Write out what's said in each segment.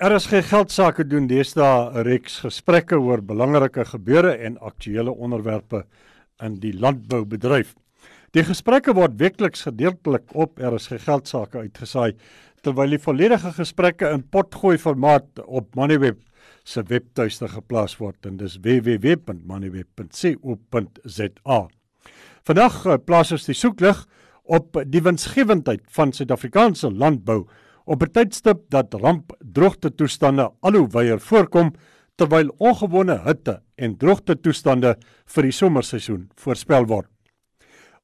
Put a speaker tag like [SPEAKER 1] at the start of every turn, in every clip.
[SPEAKER 1] RSG geldsaake doen deesdae 'n reeks gesprekke oor belangrike gebeure en aktuelle onderwerpe in die landboubedryf. Die gesprekke word weekliks gedeeltelik op RSG geldsaake uitgesaai terwyl die volledige gesprekke in potgooi formaat op Moneyweb se webtuiste geplaas word en dis www.moneyweb.co.za. Vandag eh, plaas ons die soeklig op die winsgewendheid van Suid-Afrikaanse landbou op 'n tydstip dat rampdroogte toestande al hoe wyer voorkom terwyl ongewone hitte en droogte toestande vir die somerseisoen voorspel word.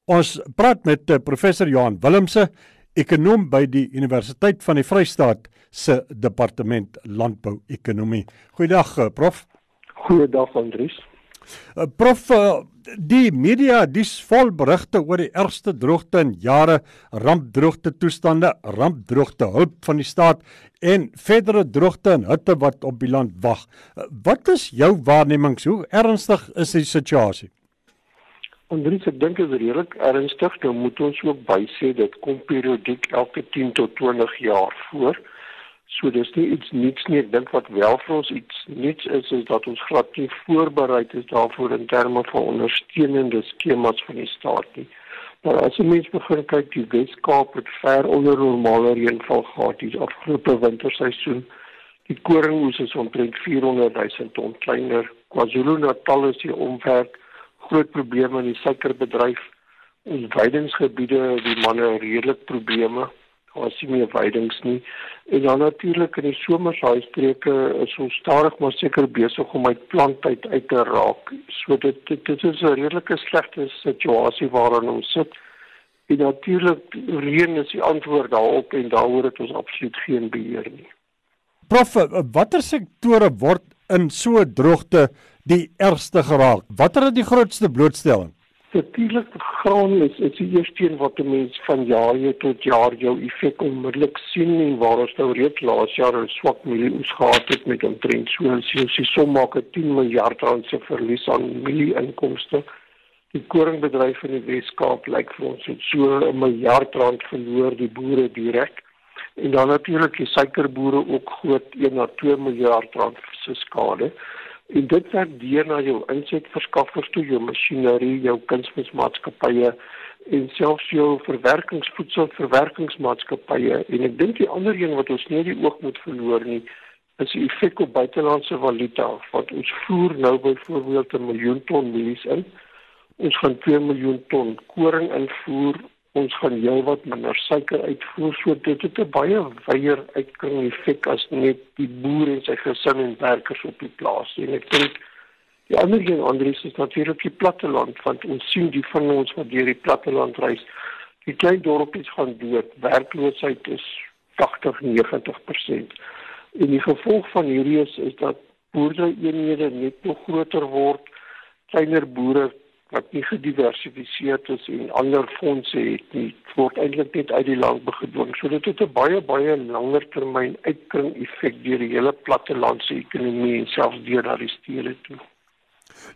[SPEAKER 1] Ons praat met eh, professor Johan Willemse, ekonom by die Universiteit van die Vrystaat se departement landbou-ekonomie. Goeiedag eh, prof.
[SPEAKER 2] Goeiedag Andries.
[SPEAKER 1] Uh, prof uh, die media dis vol berigte oor die ergste droogte in jare, rampdroogte toestande, rampdroogte hulp van die staat en verdere droogte en hitte wat op die land wag. Uh, wat is jou waarnemings? Hoe ernstig is die situasie?
[SPEAKER 2] Andries, ek dink dit is redelik ernstig. Nou moet ons ook bysê dit kom periodiek elke 10 tot 20 jaar voor. So dis nie iets niks nie. Ek dink wat wel vir ons iets niks is is dat ons glad nie voorberei is daarvoor in terme van ondersteunende skemas van die staat nie. Maar as jy mens begin kyk, die Weskaap het ver onder normale reënval gehad hier afgelope winterseisoen. Die koringoes is omtrent 400 000 ton kleiner. KwaZulu-Natal is hier omwerk groot probleme in die suikerbedryf. Ons weidingsgebiede, die manne redelik probleme is nie meer veidings nie. En dan natuurlik in die somersaaistreke is ons stadig maar seker besig om uit plantyd uit te raak. So dit dit, dit is 'n redelike slegte situasie waarin ons sit. En natuurlik reën is die antwoord daarop en daaroor het ons absoluut geen beheer nie.
[SPEAKER 1] Prof, watter sektore word in so droogte die ergste geraak? Watter is die grootste blootstelling?
[SPEAKER 2] Natuurlik graan is is die eerste een wat 'n mens van jaar tot jaar jou effek onmiddellik sien en waar ons nou reeds laas jaar 'n swak mielieoes gehad het met omtrent so as jy die som maak 'n 10 miljard rand se verlies aan mielieinkomste. Die koringbedryf in die Weskaap lyk vir ons het so 'n miljard rand verloor die boere direk. En dan natuurlik die suikerboere ook groot 1 na 2 miljard rand se skade. En dit werk deur na jou insetverskaffers toe, jou masjinerie, jou kunsmismaatskappye en selfs jou verwerkingsvoedselverwerkingsmaatskappye. En ek dink die ander een wat ons nie die oog moet verloor nie, is die effek op buitelandse valuta. Wat ons voer nou byvoorbeeld 'n miljoen ton mielies in. Ons gaan 2 miljoen ton koring invoer ons gaan heelwat minder suiker uitvoer so dit het 'n baie wyeer uitkring effek as net die boer en sy gesin en werkers op die plaas en ek dink die ander ding Andries is natuurlik die platteland want ons sien die van ons wat deur die platteland reis die klein dorpies gaan dood. Werkloosheid is 80 90% en die gevolg van hierdie is is dat boerderyeenhede net nog groter word kleiner boere wat nie gediversifiseer is en ander fondse het nie word eintlik net uit die land begedwing. So dit het 'n baie baie langer termyn uitkring effek deur die hele plattelandse ekonomie en selfs deur na die stede toe.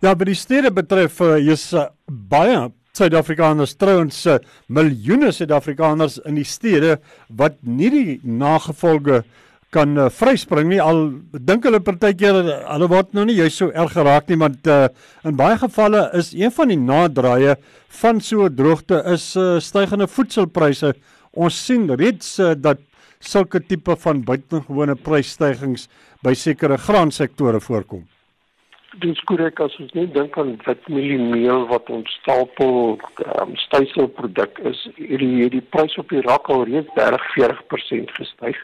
[SPEAKER 1] Ja, wat die stede betref, is uh, baie Suid-Afrikaners trouens uh, miljoene Suid-Afrikaners in die stede wat nie die nagevolge kan uh, vryspring nie. Al dink hulle partykeer hulle word nou nie juist so erg geraak nie want uh, in baie gevalle is een van die naderdraaie van so droogte is uh, stygende voedselpryse. Ons sien reeds uh, dat sulke tipe van buitengewone prysstygings by sekere graansektore voorkom
[SPEAKER 2] Dit is korrek as ons net dink aan witmieliemeel wat ons stapel um, styselproduk is. Hierdie hierdie prys op die rak al reeds 30 40% gestyg.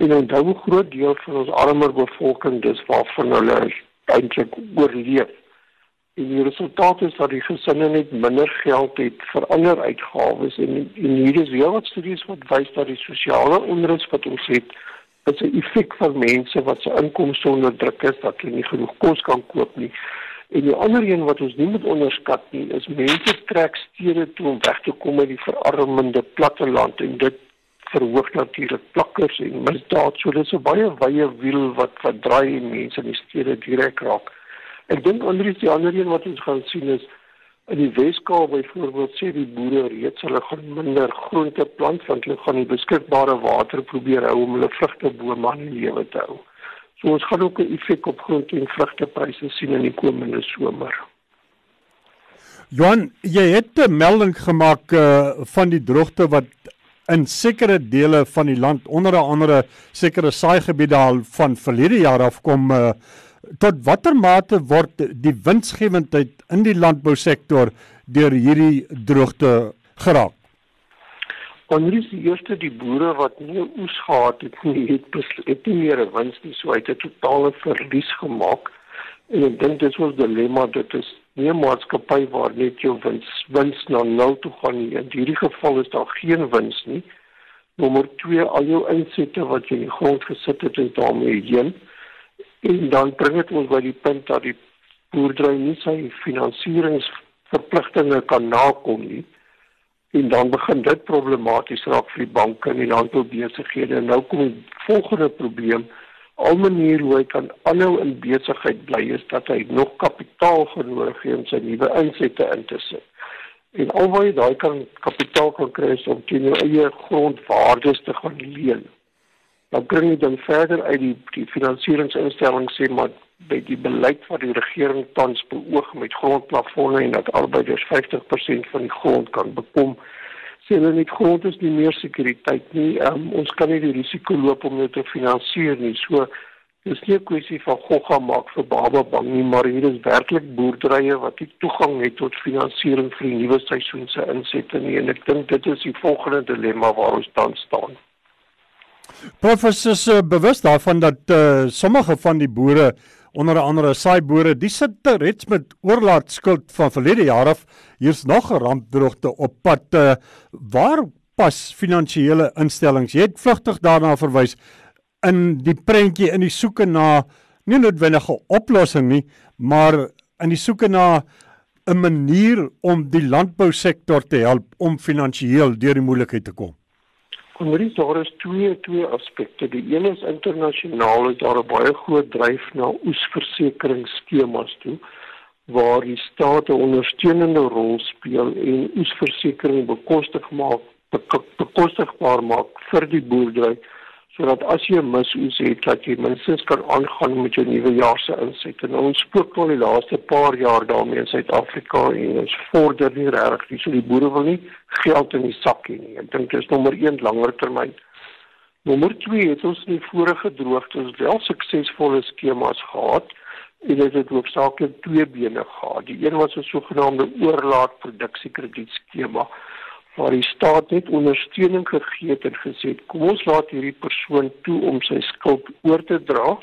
[SPEAKER 2] En onthou hoe groot deel van ons armer bevolking dis waarvan hulle eintlik oorleef. En die resultaat is dat die gesinne net minder geld het vir ander uitgawes. En, en hier is weer wat studies wat wys dat die sosiale onrus wat ons het is 'n effek van mense wat se inkomste onder druk is dat hulle nie genoeg kos kan koop nie. En die ander een wat ons nie moet onderskat nie is mense trek stede toe om weg te kom uit die verarmende platteland en dit verhoog natuurlik plakkers en misdaad. So dis 'n baie wye wiel wat wat draai en mense in die stede direk raak. Ek dink anders die ander een wat ons gaan sien is In die Weskaap byvoorbeeld sê die boere reeds hulle gaan minder groente plant want hulle gaan die beskikbare water probeer hou om hulle vrugtebome aan die lewe te hou. So ons gaan ook 'n effek op groente en vrugtepryse sien in die komende somer.
[SPEAKER 1] Johan, jy het 'n melding gemaak uh, van die droogte wat in sekere dele van die land onder andere sekere saaigebiede al van verlede jaar af kom uh, tot watter mate word die winsgewendheid in die landbousektor deur hierdie droogte geraak?
[SPEAKER 2] Onrus die eerste die boere wat nie oes gehad het nie, het het nie meer wins nie, so uit 'n totale verlies gemaak. En ek dink was 'n dilemma dit is nie 'n maatskappy waar net jou wins wins na nul toe gaan nie. In hierdie geval is daar geen wins nie. Nommer 2 al jou insette wat jy in die grond gesit het, is daarmee heen. En dan bring dit ons by die punt dat die boerdery nie sy finansieringsverpligtinge kan nakom nie. En dan begin dit problematies raak vir die banke en die landboubesighede. Nou kom die volgende probleem. Al manier hoe hy kan aanhou in besigheid bly is dat hy nog kapitaal genoeg het om sy nuwe insette in te sit. En alwaar jy daai kan kapitaal kan kry om teen jou eie grondwaardes te gaan leen dan bring jy dan verder uit die die finansieringsinstellings sê maar by die beleid wat die regering tans beoog met grondplafonne en dat arbeiders 50% van die grond kan bekom sê hulle net grond is nie meer sekuriteit nie. Um, ons kan nie die risiko loop om dit te finansier nie. So dis nie 'n kwessie van gogga maak vir baba bang nie maar hier is werklik boerderye wat nie toegang het tot finansiering vir die nuwe seisoen se insette nie. En ek dink dit is die volgende dilemma waar ons tans staan
[SPEAKER 1] Professor is bewus daarvan dat uh, sommige van die boere onder andere saai boere, die sit reeds met oorlaatskuld van verlede jaar af. Hier's nog 'n rampdroogte op pad. Uh, waar pas finansiële instellings? Jy het vlugtig daarna verwys in die prentjie in die soeke na nie noodwendige oplossing nie, maar in die soeke na 'n manier om die landbousektor te help om finansiëel deur die moeilikheid te kom.
[SPEAKER 2] Omdat daar is twee twee aspekte. Die een is internasionaal is daar 'n baie groot dryf na oesversekeringsskemas toe waar die staat 'n ondersteunende rol speel en oesversekering bekostig maak bekostigbaar maak vir die boerdery sodat as jy 'n misoes het dat jy minstens kan aangaan met jou nuwe jaar se insette. Nou ons spook al die laaste paar jaar daarmee in Suid-Afrika en ons vorder nie regtig nie. So die boere wil nie geld in die sak hê nie. Ek dink dit is nommer 1 langer termyn. Nommer 2 het ons in die vorige droogtes wel suksesvolle skemas gehad en dit het hoofsaaklik twee bene gehad. Die een was 'n sogenaamde oorlaat produksiekredietskema waar die staat net ondersteuning gegee het en gesê kom ons laat hierdie persoon toe om sy skuld oor te dra.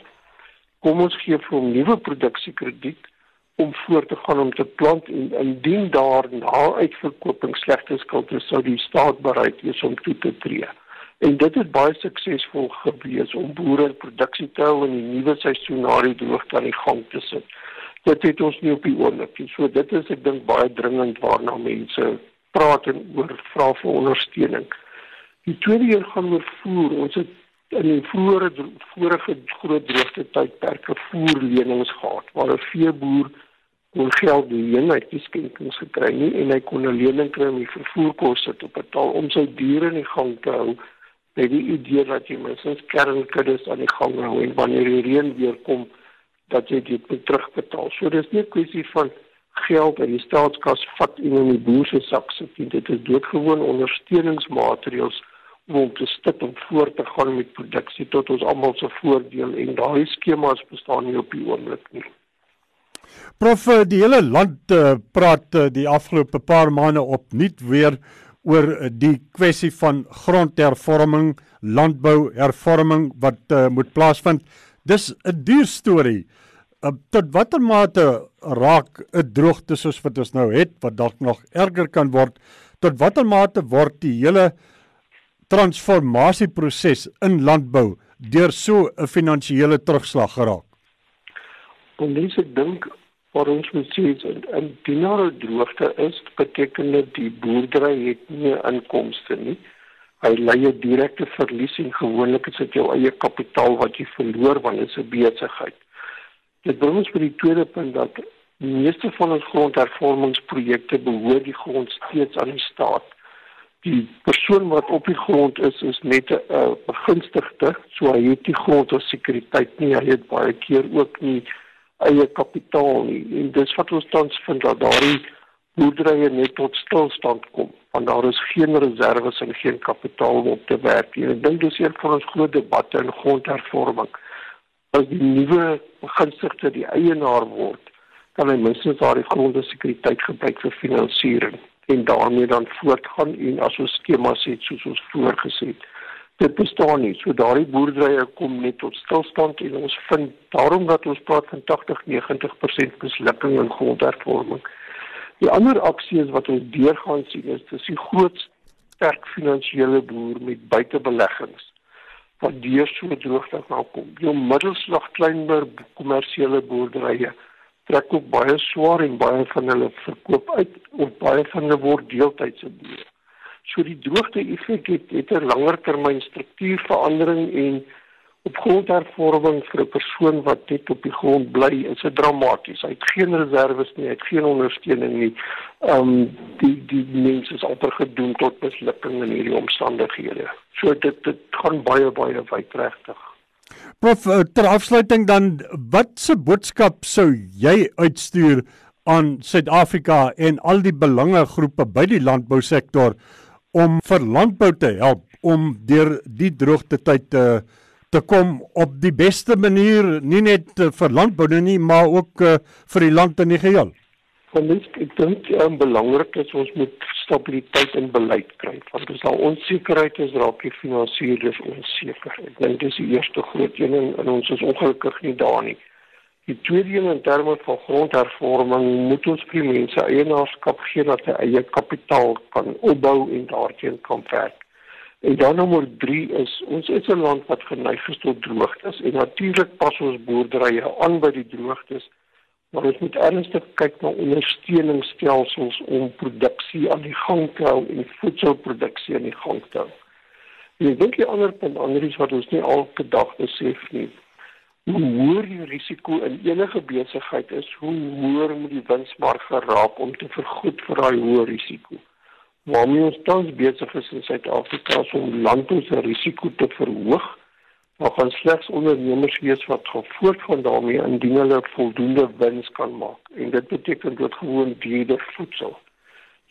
[SPEAKER 2] Kom ons gee vir hom nuwe produksiekrediet om voort te gaan om te plant en indien daar na uitverkoping slegte skuld is sou die staat bereid wees om toe te tree. En dit het baie suksesvol gewees om boere produksie te hou en die nuwe seisoen na die droogte aan die gang te sit. Dit het ons nie op die oomblik. So dit is ek dink baie dringend waarna mense praat en oor vra vir ondersteuning. Die tweede een gaan oor voer. Ons het in die vorige vorige groot droogte tydperke voerlenings gehad waar 'n veeboer kon geld leen uit die skenkings gekry nie en hy kon 'n lening kry om die vervoerkoste te betaal om sy diere in die gang te hou. Met die idee dat jy minstens kernkuddes aan die gang hou en wanneer die reën weer kom dat jy dit moet terugbetaal. So dis nie 'n kwessie van geld uit die staatskas vat en in die boer se sak sit. Dit is doodgewoon ondersteuningsmaatreëls om te stit om voort te gaan met produksie tot ons almal se voordeel en daai skemas bestaan nie op die oomblik nie.
[SPEAKER 1] Prof, eh, die hele land uh, praat uh, die afgelope paar maande opnuut weer oor uh, die kwessie van grondhervorming, landbouhervorming wat uh, moet plaasvind. Dis 'n duur storie. Uh, tot watter mate raak 'n droogte soos wat ons nou het wat dalk nog erger kan word tot watter mate word die hele transformasieproses in landbou deur so 'n finansiële terugslag geraak?
[SPEAKER 2] Ons ek dink wat ons moet sê is en die nou droogte is beteken dit die boerdery het nie inkomste nie. Hy lei 'n direkte verlies en gewoonlik is dit jou eie kapitaal wat jy verloor wanneer 'n besigheid Dit bring ons by die tweede punt dat Die meeste van ons grondhervormingsprojekte behoort die grond steeds aan die staat. Die persoon wat op die grond is is net 'n uh, begunstigde, so hy het die grond as sekuriteit nie. Hy het baie keer ook nie eie kapitaal nie. En dis wat ons tans vind dat daardie boerderye net tot stilstand kom want daar is geen reserves en geen kapitaal om op te werk nie. Ek dink dis een van ons groot debatte in grondhervorming. As die nuwe begunstigde die eienaar word, kan hy minstens daardie gronde sekuriteit gebruik vir finansiering en daarmee dan voortgaan en as ons skemas het soos ons voorgesê het. Dit bestaan nie. So daardie boerderye kom net tot stilstand en ons vind daarom dat ons praat van 80-90% mislukking in grondhervorming. Die ander aksie wat ons deurgaan sien is dis die groot sterk finansiële boer met buitebeleggings wat deur so droogte nou kom. Die middelslag kleinber kommersiële boerderye trek ook baie swaar en baie van hulle verkoop uit of baie van hulle word deeltydse boere. So die droogte effek het, het 'n langer termyn struktuurverandering en op grondhervorming vir 'n persoon wat net op die grond bly is dit dramaties. Hy het geen reserves nie, hy het geen ondersteuning nie. Ehm um, die die mense is amper gedoen tot mislukking in hierdie omstandighede. So dit dit gaan baie baie wyd regtig.
[SPEAKER 1] Prof eh, ter afsluiting dan wat se boodskap sou jy uitstuur aan Suid-Afrika en al die belangegroepe by die landbousektor om vir landbou te help om deur die droogte tyd te uh, te kom op die beste manier nie net uh, vir landbou nie maar ook uh, vir die land in die geheel.
[SPEAKER 2] Want ek dink dit um, belangrik is ons moet stabiliteit in beleid kry want as daar onsekerheid is raak die finansiële is onseker. Ek dink dis die eerste groot een en, en ons is ongelukkig nie daar nie. Die tweede een in terme van grondhervorming moet ons vir mense eienaarskap gee dat hulle eie kapitaal kan opbou en daarteen kan werk. En dan nommer 3 is ons is 'n land wat geneig is tot droogtes en natuurlik pas ons boerderye aan by die droogtes. Maar ons moet ernstig kyk na ondersteuningsstelsels om produksie aan die gang te hou en voedselproduksie aan die gang te hou. En ek dink die ander punt anders wat ons nie elke dag besef nie. Hoe hoër die risiko in enige besigheid is, hoe hoër moet die winsmarge raak om te vergoed vir daai hoë risiko waarmee ons tans besig is in Suid-Afrika om landbou se risiko te verhoog. Maar gaan slegs ondernemers wees wat voortgaan daarmee indien hulle voldoende wins kan maak. En dit beteken dat gewoon duurder voedsel.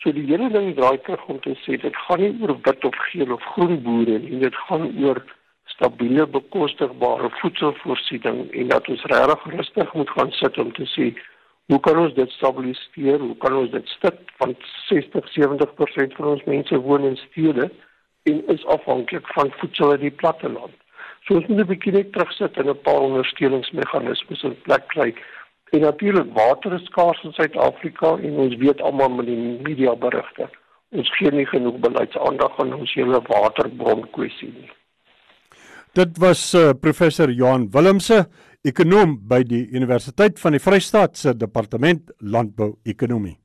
[SPEAKER 2] So die hele ding draai terug om te sê dit gaan nie oor wit of geel of groen boere nie, dit gaan oor stabiele bekostigbare voedselvoorsiening en dat ons regtig rustig moet gaan sit om te sê Hoe kan ons dit stabiliseer? Hoe kan ons dit stik van 60-70% van ons mense woon in stede en is afhanklik van voedsel in die platteland. So ons moet 'n bietjie net terugsit en 'n paar ondersteuningsmeganismes in plek kry. En natuurlik water is skaars in Suid-Afrika en ons weet almal met die media berigte. Ons gee nie genoeg beleidsaandag aan ons hele waterbron kwessie nie.
[SPEAKER 1] Dit was uh, professor Johan Willemse ekonom by die Universiteit van die Vrystaat se departement landbou ekonomie.